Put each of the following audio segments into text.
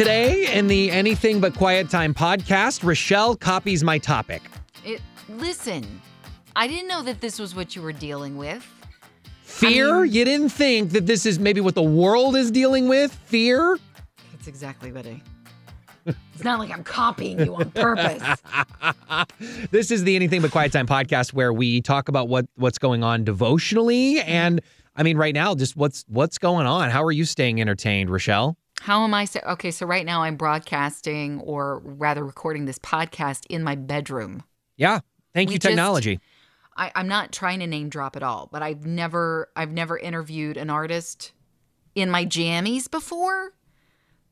Today, in the Anything But Quiet Time podcast, Rochelle copies my topic. It, listen, I didn't know that this was what you were dealing with. Fear? mean- you didn't think that this is maybe what the world is dealing with? Fear? It's exactly what I. It's not like I'm copying you on purpose. This is the Anything But Quiet Time podcast where we talk about what what's going on devotionally and I mean right now just what's what's going on. How are you staying entertained, Rochelle? How am I? Sa- okay, so right now I'm broadcasting, or rather recording this podcast in my bedroom. Yeah. Thank We you just- technology. I, I'm not trying to name drop at all, but I've never I've never interviewed an artist in my jammies before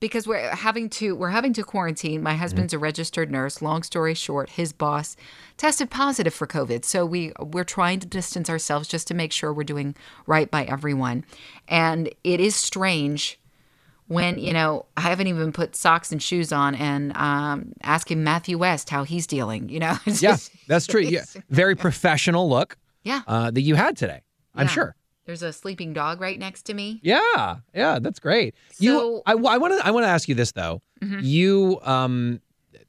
because we're having to we're having to quarantine. My mm-hmm. husband's a registered nurse. Long story short, his boss tested positive for COVID. So we we're trying to distance ourselves just to make sure we're doing right by everyone. And it is strange when you know I haven't even put socks and shoes on and um, asking Matthew West how he's dealing. You know, Yeah, that's true. Yeah. Very professional look yeah. uh, that you had today. I'm Yeah. sure. There's a sleeping dog right next to me. Yeah, yeah, that's great. you, I, want to, I want to ask you this though. Mhm. You, um,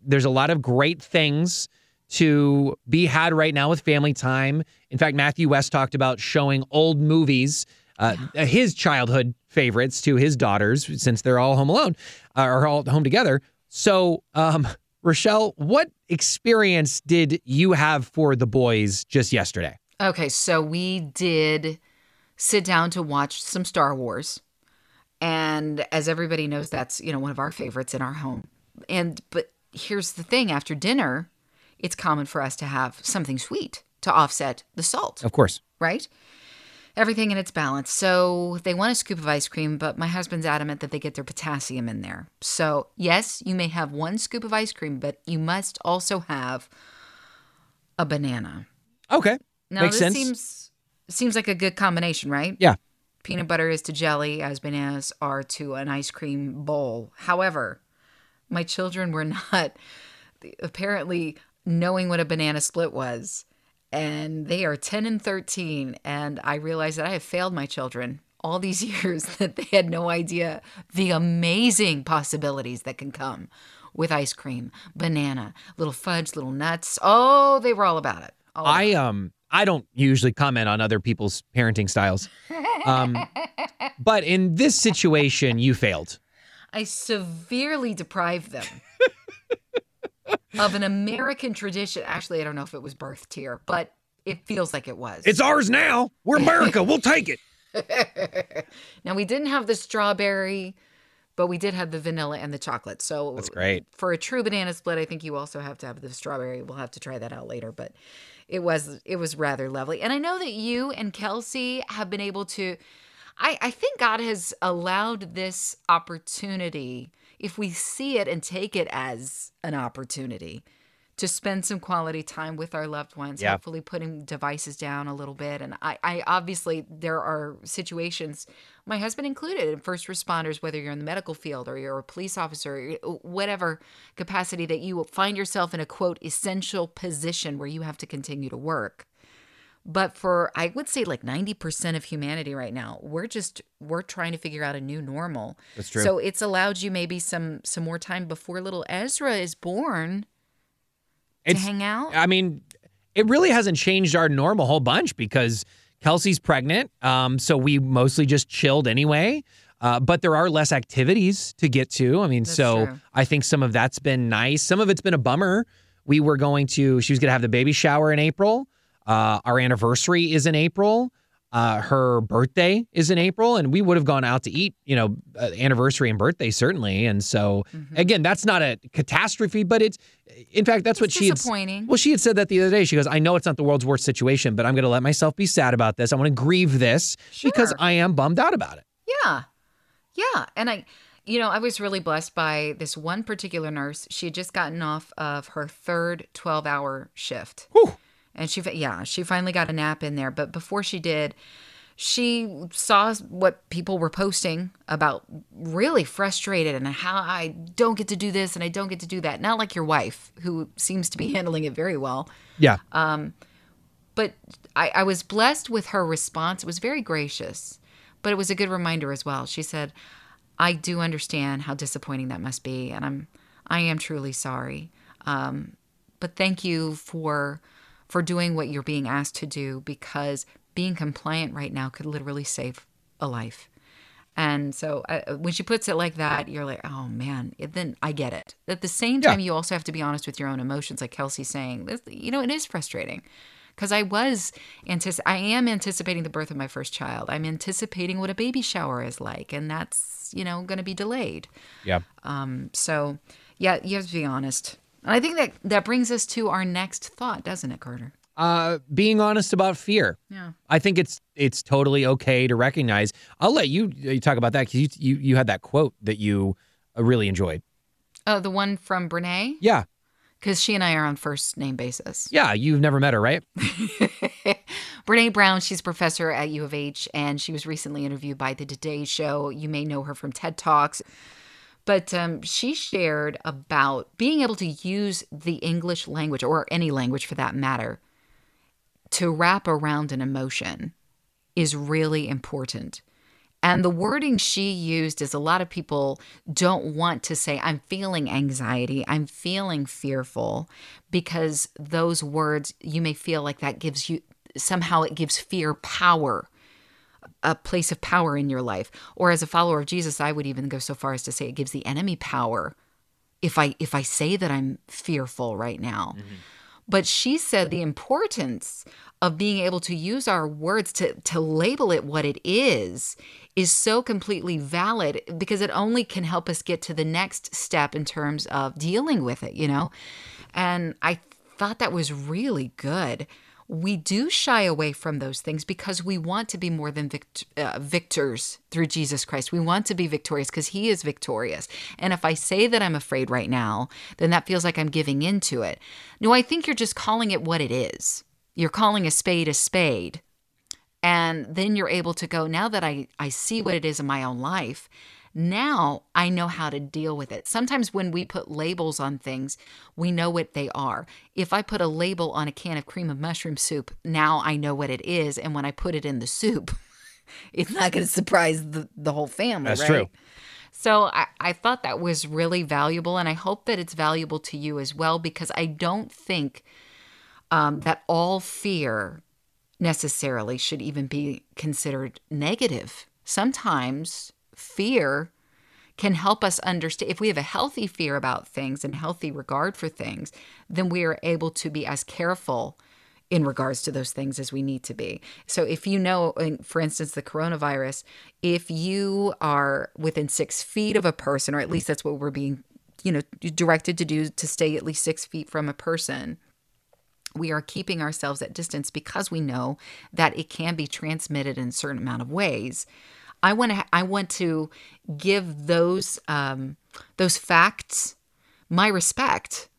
there's a lot of great things to be had right now with family time. In fact, Matthew West talked about showing old movies, uh, his childhood favorites to his daughters since they're all home alone uh, or all home together. So, um, Rochelle, what experience did you have for the boys just yesterday? Okay, so we did sit down to watch some Star Wars. And as everybody knows, that's, you know, one of our favorites in our home. And but here's the thing, after dinner, it's common for us to have something sweet to offset the salt. Of course. right? Everything in its balance. So they want a scoop of ice cream, but my husband's adamant that they get their potassium in there. So, yes, you may have one scoop of ice cream, but you must also have a banana. Okay. Now, Makes this sense. seems seems like a good combination, right? Yeah. Peanut butter is to jelly as bananas are to an ice cream bowl. However, my children were not apparently knowing what a banana split was. And they are 10 and 13. And I realized that I have failed my children all these years that they had no idea the amazing possibilities that can come with ice cream, banana, little fudge, little nuts. Oh, they were all about it. All about I um I don't usually comment on other people's parenting styles. Um, but in this situation, you failed. I severely deprived them of an American tradition. Actually, I don't know if it was birthed here, but it feels like it was. It's ours now. We're America. we'll take it. now we didn't have the strawberry, but we did have the vanilla and the chocolate. So That's great. For a true banana split, I think you also have to have the strawberry. We'll have to try that out later, but it was it was rather lovely. And I know that you and Kelsey have been able to I, I think God has allowed this opportunity, if we see it and take it as an opportunity, to spend some quality time with our loved ones, Yeah. hopefully putting devices down a little bit. And I, I obviously, there are situations, my husband included, in first responders, whether you're in the medical field or you're a police officer, whatever capacity that you will find yourself in a quote essential position where you have to continue to work. But for I would say like 90% of humanity right now, we're just we're trying to figure out a new normal. That's true. So it's allowed you maybe some some more time before little Ezra is born to hang out. I mean, it really hasn't changed our norm a whole bunch because Kelsey's pregnant. Um, so we mostly just chilled anyway. Uh, but there are less activities to get to. I mean, That's so true. I think some of that's been nice. Some of it's been a bummer. We were going to, she was going to have the baby shower in April. Uh, our anniversary is in April. Uh, her birthday is in April, and we would have gone out to eat, you know, uh, anniversary and birthday certainly. And so, Mm-hmm. again, that's not a catastrophe, but it's, in fact, that's what It's she had. disappointing. Well, she had said that the other day. She goes, I know it's not the world's worst situation, but I'm going to let myself be sad about this. I want to grieve this because I am bummed out about it. Yeah. Yeah. And I, you know, I was really blessed by this one particular nurse. She had just gotten off of her third 12 hour shift. Whew. And she, yeah, she finally got a nap in there. But before she did, she saw what people were posting about really frustrated and how I don't get to do this and I don't get to do that. Not like your wife, who seems to be handling it very well. Yeah. Um, But I, I was blessed with her response. It was very gracious, but it was a good reminder as well. She said, I do understand how disappointing that must be, and I'm I am truly sorry. Um, but thank you for for doing what you're being asked to do because being compliant right now could literally save a life. And so uh, when she puts it like that, you're like, oh man, then I get it. At the same time, yeah. you also have to be honest with your own emotions, like Kelsey's saying. This, you know, it is frustrating because I was antici- I am anticipating the birth of my first child. I'm anticipating what a baby shower is like, and that's you know going to be delayed. Yeah. Um. So yeah, you have to be honest. And I think that that brings us to our next thought, doesn't it, Carter? Uh, being honest about fear. Yeah. I think it's it's totally okay to recognize. I'll let you, you talk about that because you, you you had that quote that you uh, really enjoyed. Oh, the one from Brene. Yeah. Because she and I are on first name basis. Yeah, you've never met her, right? Brene Brown, she's a professor at U of H, and she was recently interviewed by The Today Show. You may know her from TED Talks. But um, she shared about being able to use the English language, or any language for that matter, to wrap around an emotion is really important. And the wording she used is a lot of people don't want to say, I'm feeling anxiety, I'm feeling fearful, because those words, you may feel like that gives you somehow it gives fear power, a place of power in your life. Or as a follower of Jesus, I would even go so far as to say it gives the enemy power if I if I say that I'm fearful right now. Mm-hmm. But she said the importance of being able to use our words to, to label it what it is is so completely valid because it only can help us get to the next step in terms of dealing with it, you know? And I thought that was really good. We do shy away from those things because we want to be more than vict- uh, victors through Jesus Christ. We want to be victorious because He is victorious. And if I say that I'm afraid right now, then that feels like I'm giving into it. No, I think you're just calling it what it is. You're calling a spade a spade. And then you're able to go, now that I, I see what it is in my own life, now I know how to deal with it. Sometimes when we put labels on things, we know what they are. If I put a label on a can of cream of mushroom soup, now I know what it is. And when I put it in the soup, it's not going to surprise the, the whole family. That's right? true. So I, I thought that was really valuable. And I hope that it's valuable to you as well, because I don't think um, that all fear necessarily should even be considered negative. Sometimes fear can help us understand if we have a healthy fear about things and healthy regard for things, then we are able to be as careful in regards to those things as we need to be. So if you know, for instance, the coronavirus, if you are within six feet of a person, or at least that's what we're being, you know, directed to do to stay at least six feet from a person, we are keeping ourselves at distance because we know that it can be transmitted in a certain amount of ways. I want to I want to give those um, those facts my respect.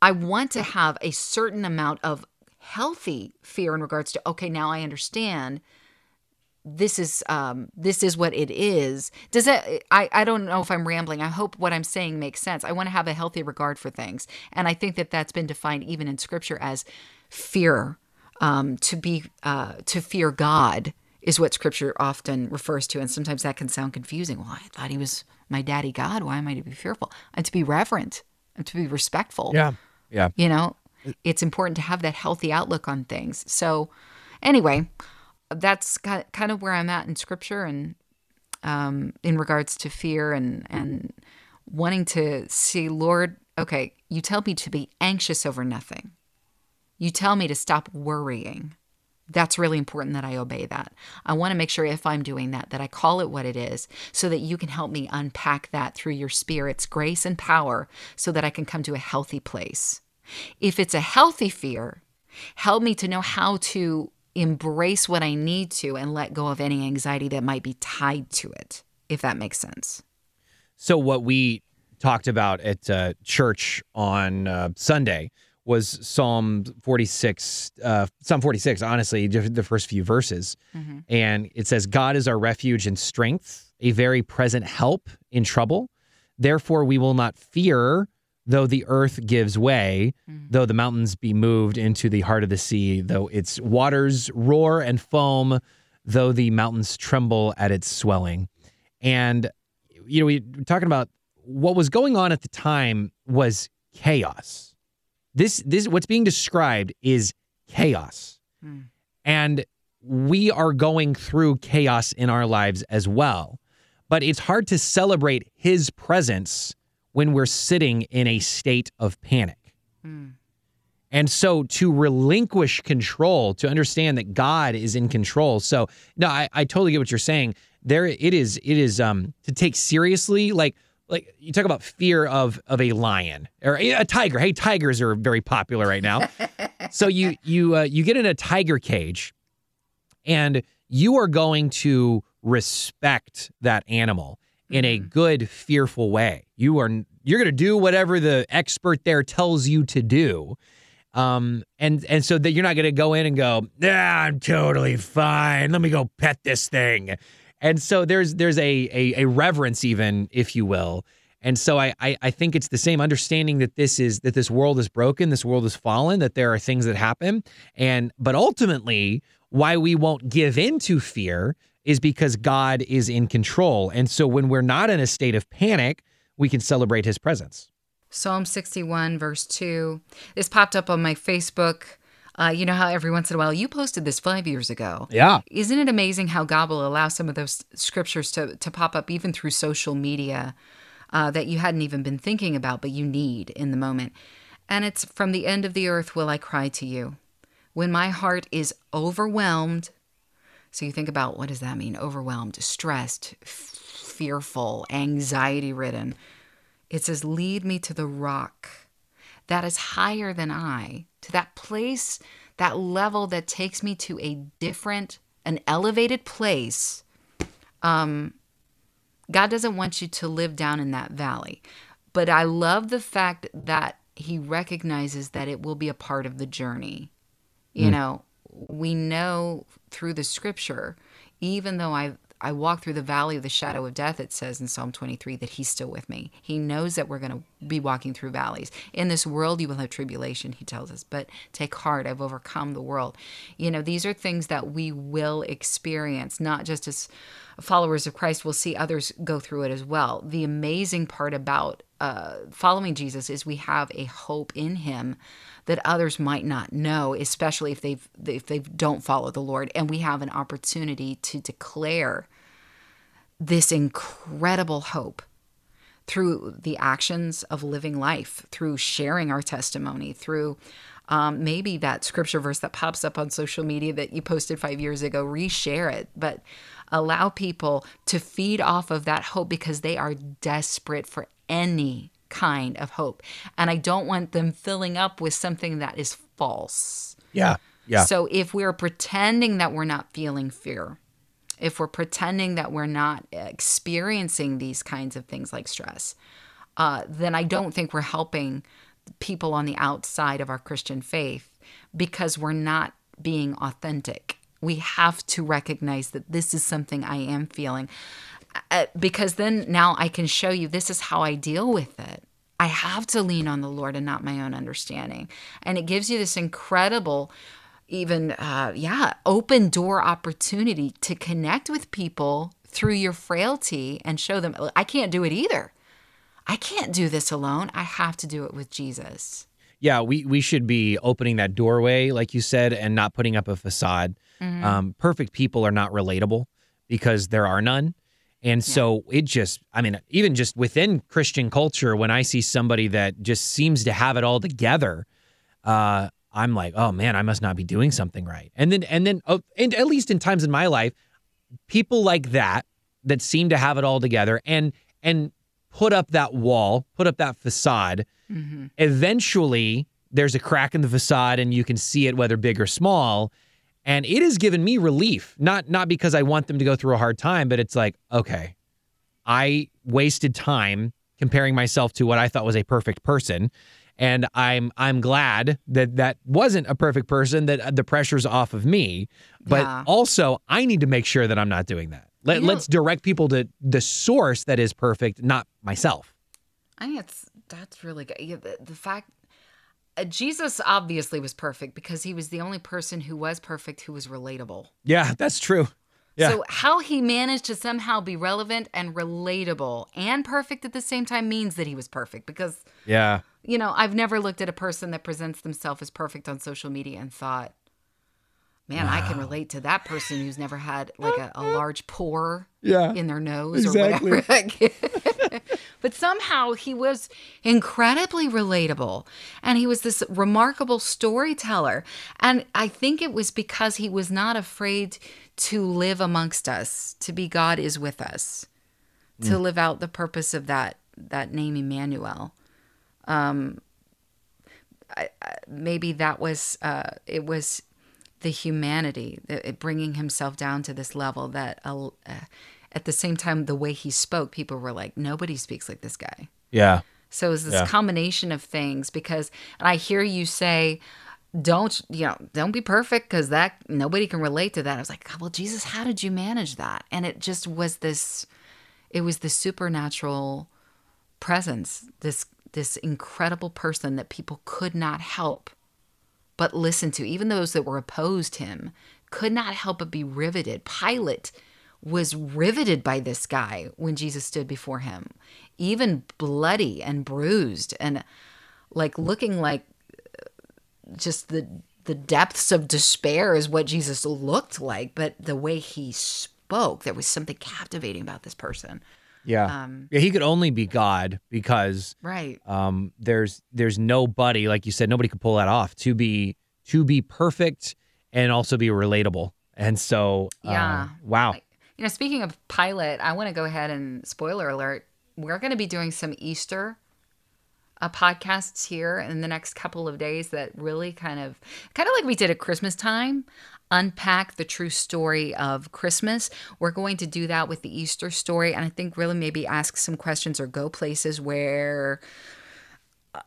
I want to have a certain amount of healthy fear in regards to okay, now I understand this is um, this is what it is. Does that I, I don't know if I'm rambling. I hope what I'm saying makes sense. I want to have a healthy regard for things. And I think that that's been defined even in scripture as fear um, to be uh, to fear God is what scripture often refers to. And sometimes that can sound confusing. Well, I thought he was my daddy God. Why am I to be fearful? And to be reverent and to be respectful. Yeah. Yeah. You know, it's important to have that healthy outlook on things. So, anyway, that's kind of where I'm at in scripture and um, in regards to fear and, and wanting to see, Lord, okay, you tell me to be anxious over nothing. You tell me to stop worrying. That's really important that I obey that. I want to make sure if I'm doing that, that I call it what it is so that you can help me unpack that through your spirit's grace and power so that I can come to a healthy place. If it's a healthy fear, help me to know how to embrace what I need to and let go of any anxiety that might be tied to it, if that makes sense. So, what we talked about at uh, church on uh, Sunday was Psalm 46, uh, Psalm 46, honestly, the first few verses. Mm-hmm. And it says, God is our refuge and strength, a very present help in trouble. Therefore, we will not fear, though the earth gives way, mm-hmm. though the mountains be moved into the heart of the sea, though its waters roar and foam, though the mountains tremble at its swelling. And you know, we we're talking about what was going on at the time was chaos. This this what's being described is chaos. Hmm. And we are going through chaos in our lives as well. But it's hard to celebrate his presence when we're sitting in a state of panic. Hmm. And so to relinquish control, to understand that God is in control. So no, I, I totally get what you're saying. There it is, it is um to take seriously, like like you talk about fear of of a lion or a tiger. Hey, tigers are very popular right now. so you you uh, you get in a tiger cage and you are going to respect that animal in a good fearful way. You are you're going to do whatever the expert there tells you to do. Um, and and so that you're not going to go in and go, yeah, I'm totally fine. Let me go pet this thing. And so there's there's a a, a reverence even, if you will. And so I, I I think it's the same understanding that this is that this world is broken, this world is fallen, that there are things that happen, and but ultimately why we won't give in to fear is because God is in control. And so when we're not in a state of panic, we can celebrate His presence. Psalm 61, verse 2. This popped up on my Facebook. Uh, you know how every once in a while you posted this five years ago. Yeah. Isn't it amazing how God will allow some of those scriptures to, to pop up even through social media uh, that you hadn't even been thinking about, but you need in the moment? And it's from the end of the earth will I cry to you. When my heart is overwhelmed, so you think about what does that mean? Overwhelmed, stressed, f- fearful, anxiety ridden. It says, Lead me to the rock that is higher than I, to that place, that level that takes me to a different, an elevated place. Um, God doesn't want you to live down in that valley. But I love the fact that He recognizes that it will be a part of the journey. You know, we know through the scripture, even though I I walk through the valley of the shadow of death, it says in Psalm 23 that he's still with me. He knows that we're going to be walking through valleys. In this world, you will have tribulation, he tells us, but take heart, I've overcome the world. You know, these are things that we will experience, not just as followers of Christ, we'll see others go through it as well. The amazing part about uh, following Jesus is we have a hope in him that others might not know, especially if they've if they don't follow the Lord, and we have an opportunity to declare this incredible hope through the actions of living life, through sharing our testimony, through um, maybe that scripture verse that pops up on social media that you posted five years ago, reshare it, but allow people to feed off of that hope because they are desperate for any kind of hope. And I don't want them filling up with something that is false. Yeah. Yeah. So if we're pretending that we're not feeling fear, if we're pretending that we're not experiencing these kinds of things like stress, uh, then I don't think we're helping people on the outside of our Christian faith because we're not being authentic. We have to recognize that this is something I am feeling uh, because then now I can show you this is how I deal with it. I have to lean on the Lord and not my own understanding. And it gives you this incredible, even, uh, yeah, open door opportunity to connect with people through your frailty and show them, I can't do it either. I can't do this alone. I have to do it with Jesus. yeah, we we should be opening that doorway, like you said, and not putting up a facade. Um, perfect people are not relatable because there are none. And so it just, I mean, even just within Christian culture, when I see somebody that just seems to have it all together, uh, I'm like, oh man, I must not be doing something right. And then, and then, oh, and at least in times in my life, people like that that seem to have it all together and and put up that wall, put up that facade. Eventually, there's a crack in the facade, and you can see it, whether big or small. And it has given me relief, not not because I want them to go through a hard time, but it's like, okay, I wasted time comparing myself to what I thought was a perfect person. And I'm I'm glad that that wasn't a perfect person. That the pressure's off of me, but Yeah. also I need to make sure that I'm not doing that. Let, You know- let's direct people to the source that is perfect, not myself. I think it's that's really good. Yeah, the, the fact uh, Uh, Jesus obviously was perfect because he was the only person who was perfect who was relatable. Yeah, that's true. Yeah. So how he managed to somehow be relevant and relatable and perfect at the same time means that he was perfect because Yeah. you know, I've never looked at a person that presents themselves as perfect on social media and thought, man, I can relate to that person who's never had like a, a large pore Yeah. in their nose Exactly. or whatever. but somehow he was incredibly relatable and he was this remarkable storyteller. And I think it was because he was not afraid to live amongst us, to be God is with us, to live out the purpose of that that name Emmanuel. I, I, maybe that was uh, it was the humanity, the, bringing himself down to this level that uh, at the same time the way he spoke, people were like, nobody speaks like this guy. Yeah. So it was this Yeah. combination of things because, and I hear you say, don't you know, don't be perfect because that nobody can relate to that. I was like, well, Jesus, how did you manage that? And it just was this, it was the supernatural presence, this this incredible person that people could not help but listen to. Even those that were opposed him could not help but be riveted. Pilate was riveted by this guy when Jesus stood before him, even bloody and bruised and like looking like uh, just the the depths of despair is what Jesus looked like, but the way he spoke, there was something captivating about this person. Yeah. Um, yeah. He could only be God because Right. um, there's there's nobody like you said nobody could pull that off to be to be perfect and also be relatable. And so uh, Yeah. wow. You know, speaking of Pilate, I want to go ahead and spoiler alert. We're going to be doing some Easter uh, podcasts here in the next couple of days that really kind of, kind of like we did at Christmas time, unpack the true story of Christmas. We're going to do that with the Easter story, and I think really maybe ask some questions or go places where.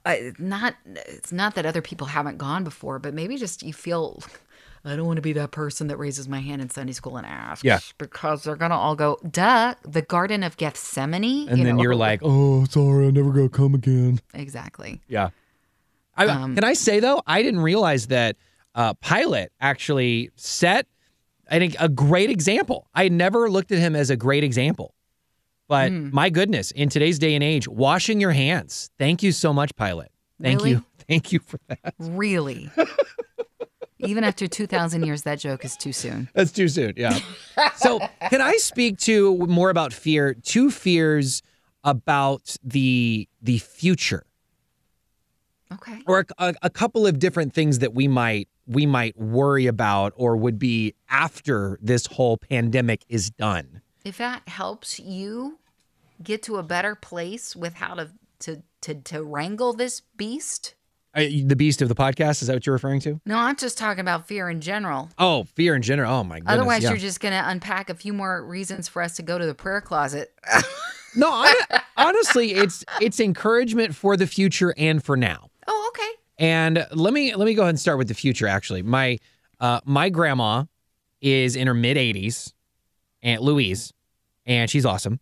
I, not it's not that other people haven't gone before, but maybe just you feel I don't want to be that person that raises my hand in Sunday school and asks. Yeah. Because they're gonna all go, duh, the Garden of Gethsemane. And you then know? you're like, oh, sorry, I'm never gonna come again. Exactly. Yeah. I, Um, can I say though, I didn't realize that uh, Pilate actually set, I think, a great example. I never looked at him as a great example, but Hmm. my goodness, in today's day and age, washing your hands. Thank you so much, Pilate. Thank Really? you, thank you for that. Really. Even after two thousand years, that joke is too soon. That's too soon. Yeah. so, can I speak to more about fear? Two fears about the the future. Okay. or a, a couple of different things that we might we might worry about or would be after this whole pandemic is done. If that helps you get to a better place with how to to to, to wrangle this beast. Uh, the beast of the podcast is that what you're referring to? No, I'm just talking about fear in general. Oh, fear in general. Oh my goodness. Otherwise, yeah. you're just going to unpack a few more reasons for us to go to the prayer closet. no. I, honestly, it's it's encouragement for the future and for now. oh, okay. And let me let me go ahead and start with the future. Actually, my uh, my grandma is in her mid 80s, Aunt Louise, and she's awesome.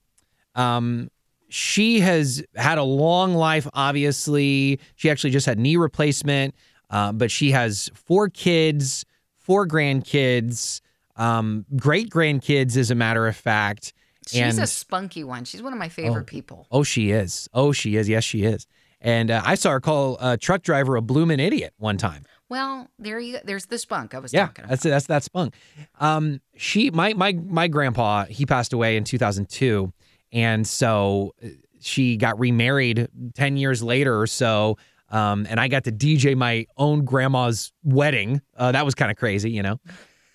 Um, she has had a long life. Obviously, she actually just had knee replacement, uh, but she has four kids, four grandkids, um, great grandkids, as a matter of fact. She's and a spunky one. She's one of my favorite people. Oh, she is. Oh, she is. Yes, she is. And uh, I saw her call a truck driver a bloomin' idiot one time. Well, there you there's the spunk I was Yeah, talking about. that's that's that spunk. Um, she, my my my grandpa, he passed away in 2002, and so uh, she got remarried 10 years later or so. Um, and I got to DJ my own grandma's wedding. Uh, that was kind of crazy, you know.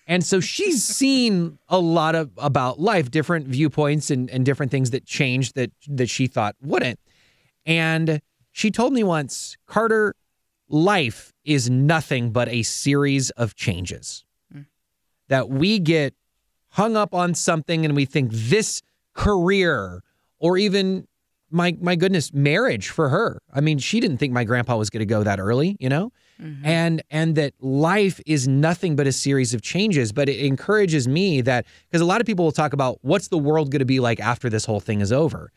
And so she's seen a lot of about life, different viewpoints and, and different things that changed that that she thought wouldn't. And she told me once, Carter, life is nothing but a series of changes. Hmm. That we get hung up on something and we think this career or even my my goodness, marriage for her. I mean, she didn't think my grandpa was going to go that early, you know? Mm-hmm. And and that life is nothing but a series of changes, but it encourages me that because a lot of people will talk about what's the world going to be like after this whole thing is over.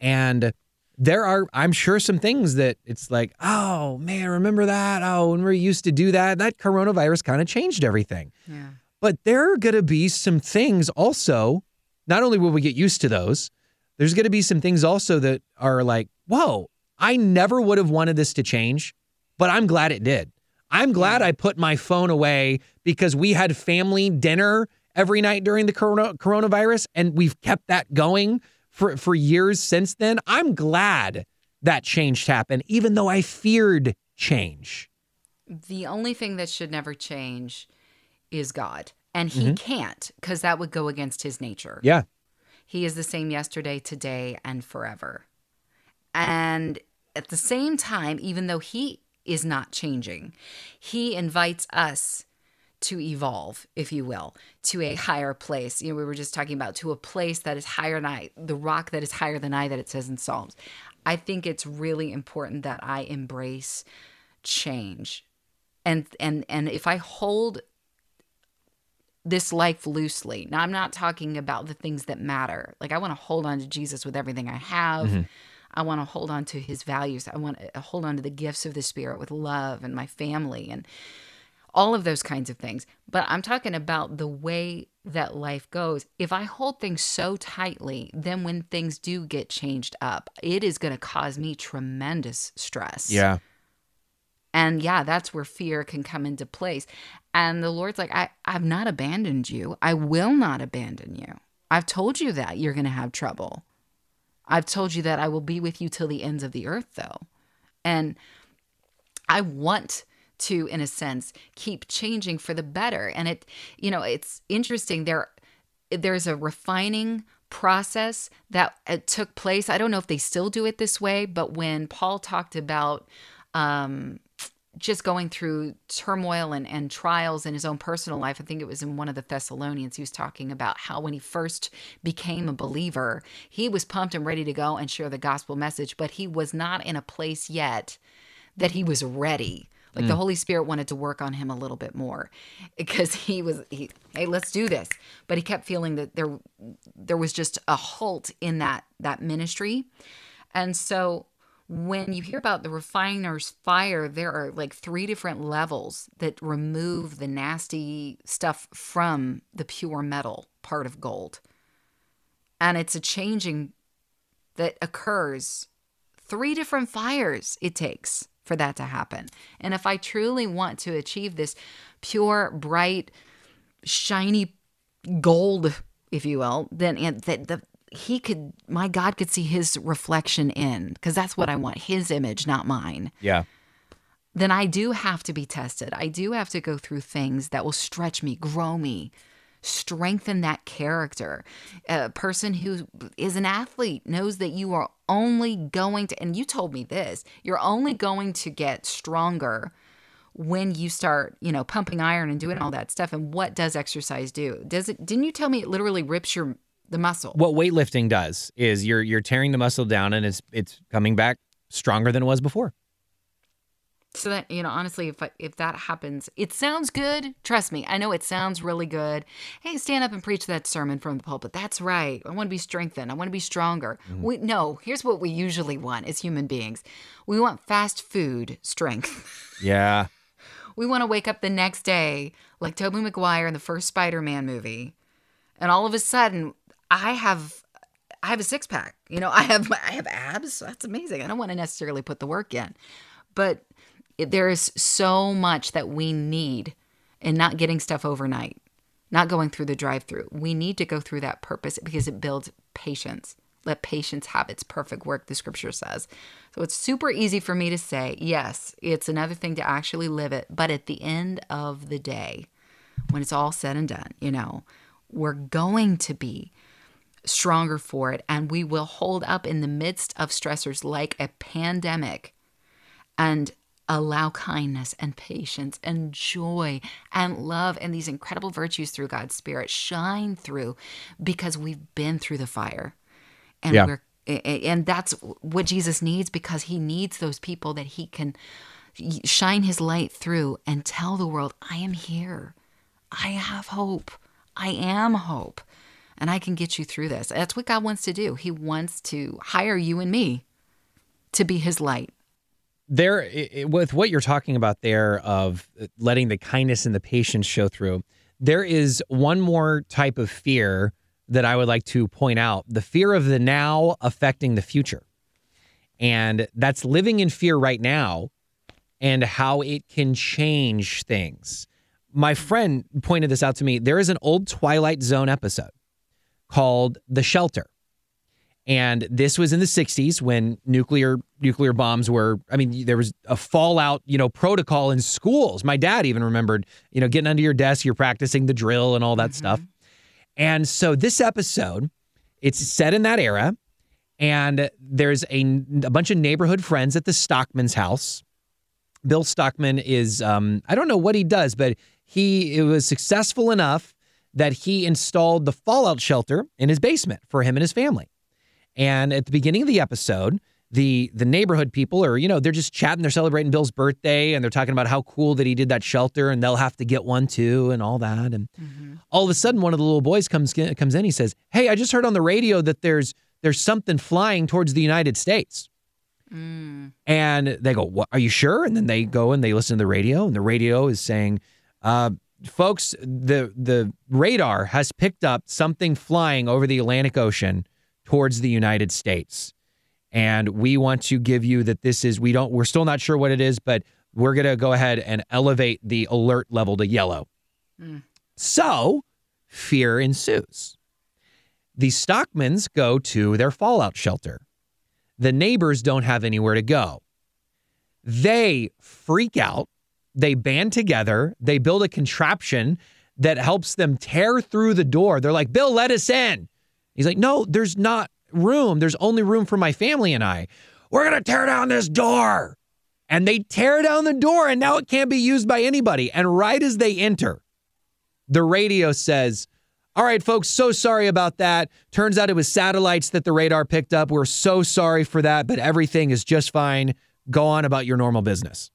And there are, I'm sure, some things that it's like, oh man, remember that? Oh, when we used to do that, that coronavirus kind of changed everything. yeah. But there are going to be some things also, not only will we get used to those, there's going to be some things also that are like, whoa, I never would have wanted this to change, but I'm glad it did. I'm glad I put my phone away because we had family dinner every night during the corona, coronavirus and we've kept that going for, for years since then. I'm glad that change happened, even though I feared change. The only thing that should never change is God. And he mm-hmm. can't because that would go against his nature. Yeah. He is the same yesterday, today, and forever. And at the same time, even though he is not changing, he invites us to evolve, if you will, to a higher place. You know, we were just talking about to a place that is higher than I, the rock that is higher than I, that it says in Psalms. I think it's really important that I embrace change. And and and if I hold this life loosely. Now, I'm not talking about the things that matter. Like, I want to hold on to Jesus with everything I have. Mm-hmm. I want to hold on to his values. I want to hold on to the gifts of the Spirit with love and my family and all of those kinds of things. But I'm talking about the way that life goes. If I hold things so tightly, then when things do get changed up, it is going to cause me tremendous stress. Yeah. And yeah, that's where fear can come into place. And the Lord's like, I, I've not abandoned you. I will not abandon you. I've told you that you're going to have trouble. I've told you that I will be with you till the ends of the earth, though. And I want to, in a sense, keep changing for the better. And it, you know, it's interesting. There, there's a refining process that uh, took place. I don't know if they still do it this way, but when Paul talked about um, just going through turmoil and, and trials in his own personal life. I think it was in one of the Thessalonians. He was talking about how when he first became a believer, he was pumped and ready to go and share the gospel message, but he was not in a place yet that he was ready. Like the mm. Holy Spirit wanted to work on him a little bit more because he was, he, hey, let's do this. But he kept feeling that there, there was just a halt in that that ministry, and so when you hear about the refiner's fire, there are like three different levels that remove the nasty stuff from the pure metal part of gold. And it's a changing that occurs. Three different fires it takes for that to happen. And if I truly want to achieve this pure, bright, shiny gold, if you will, then that the he could my god could see his reflection in because that's what i want his image not mine Yeah. then i do have to be tested i do have to go through things that will stretch me grow me strengthen that character. A person who is an athlete knows that you are only going to and you told me this you're only going to get stronger when you start you know pumping iron and doing all that stuff. And what does exercise do? Does it didn't you tell me it literally rips your the muscle? What weightlifting does is you're you're tearing the muscle down and it's it's coming back stronger than it was before. So that you know, honestly, if I, if that happens, it sounds good. Trust me, I know it sounds really good. Hey, stand up and preach that sermon from the pulpit. That's right. I want to be strengthened. I want to be stronger. Mm-hmm. We no. Here's what we usually want as human beings. We want fast food strength. Yeah. we want to wake up the next day like Tobey Maguire in the first Spider-Man movie, and all of a sudden, I have. I have a six pack. You know, I have I have abs. That's amazing. I don't want to necessarily put the work in, but there is so much that we need in not getting stuff overnight, not going through the drive through. We need to go through that purpose because it builds patience. Let patience have its perfect work, the scripture says. So it's super easy for me to say, yes, it's another thing to actually live it. But at the end of the day, when it's all said and done, you know, we're going to be stronger for it and we will hold up in the midst of stressors like a pandemic and allow kindness and patience and joy and love and these incredible virtues through God's Spirit shine through because we've been through the fire. And Yeah. we're and that's what Jesus needs because he needs those people that he can shine his light through and tell the world, I am here. I have hope. I am hope. And I can get you through this. That's what God wants to do. He wants to hire you and me to be his light. There i- i- with what you're talking about there of uh, letting the kindness and the patience show through there is one more type of fear that I would like to point out the fear of the now affecting the future. And that's living in fear right now and how it can change things. My friend pointed this out to me. There is an old Twilight Zone episode called The Shelter. And this was in the 60s when nuclear nuclear bombs were I mean there was a fallout, you know, protocol in schools. My dad even remembered, you know, getting under your desk, you're practicing the drill and all that mm-hmm. stuff. And so this episode, it's set in that era and there's a, a bunch of neighborhood friends at the Stockman's house. Bill Stockman is um, I don't know what he does, but he it was successful enough that he installed the fallout shelter in his basement for him and his family. And at the beginning of the episode, the the neighborhood people are, you know, they're just chatting, they're celebrating Bill's birthday and they're talking about how cool that he did that shelter and they'll have to get one too and all that. And mm-hmm. all of a sudden one of the little boys comes comes in, he says, "Hey, I just heard on the radio that there's there's something flying towards the United States." Mm. And they go, "What? Are you sure?" And then they go and they listen to the radio and the radio is saying, uh, folks, the the radar has picked up something flying over the Atlantic Ocean towards the United States. And we want to give you that this is, we don't, we're still not sure what it is, but we're going to go ahead and elevate the alert level to yellow. Mm. So fear ensues. The Stockmans go to their fallout shelter. The neighbors don't have anywhere to go. They freak out. They band together. They build a contraption that helps them tear through the door. They're like, Bill, let us in. He's like, no, there's not room. There's only room for my family and I. We're going to tear down this door. And they tear down the door, and now it can't be used by anybody. And right as they enter, the radio says, All right, folks, so sorry about that. Turns out it was satellites that the radar picked up. We're so sorry for that, but everything is just fine. Go on about your normal business.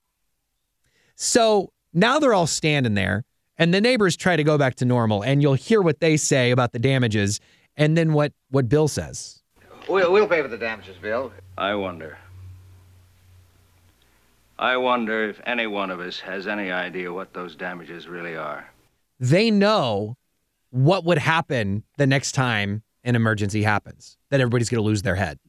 So now they're all standing there, and the neighbors try to go back to normal, and you'll hear what they say about the damages and then what, what Bill says. We'll, we'll pay for the damages, Bill. I wonder. I wonder if any one of us has any idea what those damages really are. They know what would happen the next time an emergency happens, that everybody's going to lose their head.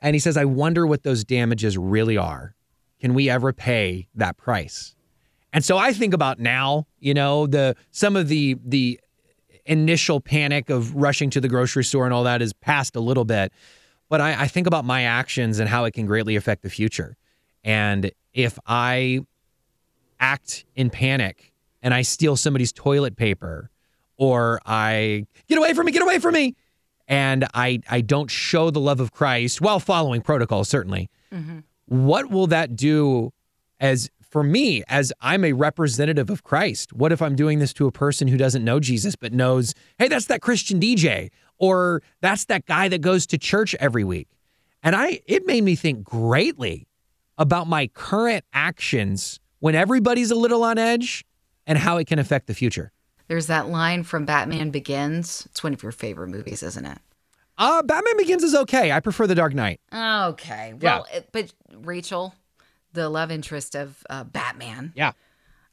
And he says, I wonder what those damages really are. Can we ever pay that price? And so I think about now, you know, the some of the the initial panic of rushing to the grocery store and all that is past a little bit. But I, I think about my actions and how it can greatly affect the future. And if I act in panic and I steal somebody's toilet paper or I get away from me, get away from me, and I, I don't show the love of Christ while following protocol, certainly, mm-hmm. what will that do as for me, as I'm a representative of Christ, what if I'm doing this to a person who doesn't know Jesus but knows, hey, that's that Christian DJ, or that's that guy that goes to church every week? And I it made me think greatly about my current actions when everybody's a little on edge and how it can affect the future. There's that line from Batman Begins. It's one of your favorite movies, isn't it? Uh, Batman Begins is okay. I prefer The Dark Knight. Okay. Well, yeah. it, but Rachel, the love interest of uh, Batman. Yeah.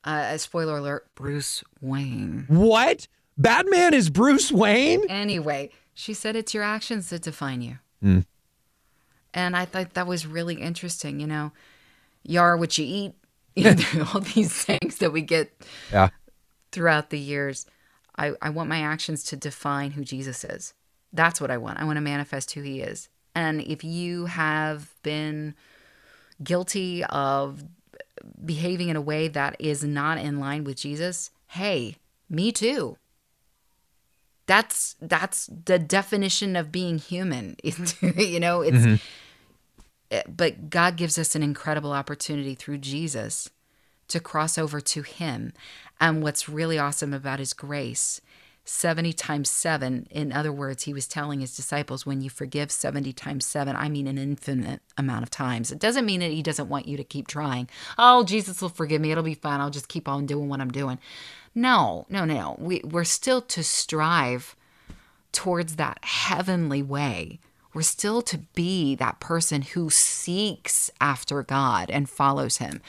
Uh, spoiler alert: Bruce Wayne. What? Batman is Bruce Wayne? Anyway, she said it's your actions that define you. Mm. And I thought that was really interesting. You know, you are what you eat. You know, all these things that we get yeah. throughout the years. I, I want my actions to define who Jesus is. That's what I want. I want to manifest who he is. And if you have been guilty of behaving in a way that is not in line with Jesus, hey, me too. That's that's the definition of being human. you know, it's mm-hmm. Eh, but God gives us an incredible opportunity through Jesus to cross over to him. And what's really awesome about his grace 70 times 7. In other words, he was telling his disciples, when you forgive 70 times 7, I mean an infinite amount of times. It doesn't mean that he doesn't want you to keep trying. Oh, Jesus will forgive me. It'll be fine. I'll just keep on doing what I'm doing. No, no, no. We, we're still to strive towards that heavenly way. We're still to be that person who seeks after God and follows him.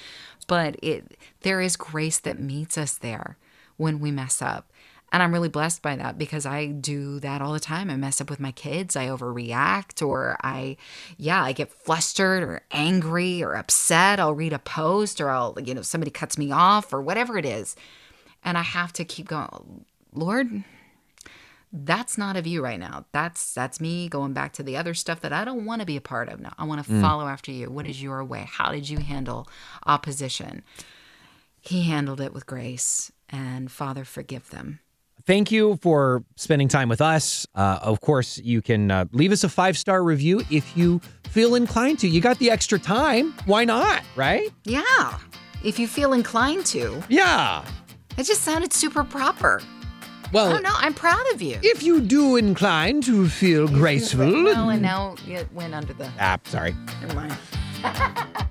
But it there is grace that meets us there when we mess up. And I'm really blessed by that because I do that all the time. I mess up with my kids, I overreact, or I, yeah, I get flustered or angry or upset. I'll read a post or I'll, you know, somebody cuts me off or whatever it is. And I have to keep going, Lord, that's not of you right now. That's that's me going back to the other stuff that I don't want to be a part of now. I want to mm. follow after you. What is your way? How did you handle opposition? He handled it with grace and Father forgive them. Thank you for spending time with us. Uh, of course, you can uh, leave us a five star review if you feel inclined to. You got the extra time. Why not? Right? Yeah. If you feel inclined to. Yeah. It just sounded super proper. I Well, don't know. I'm proud of you. if you do incline to feel graceful. Well, and now it went under the. Ah, sorry. Never mind.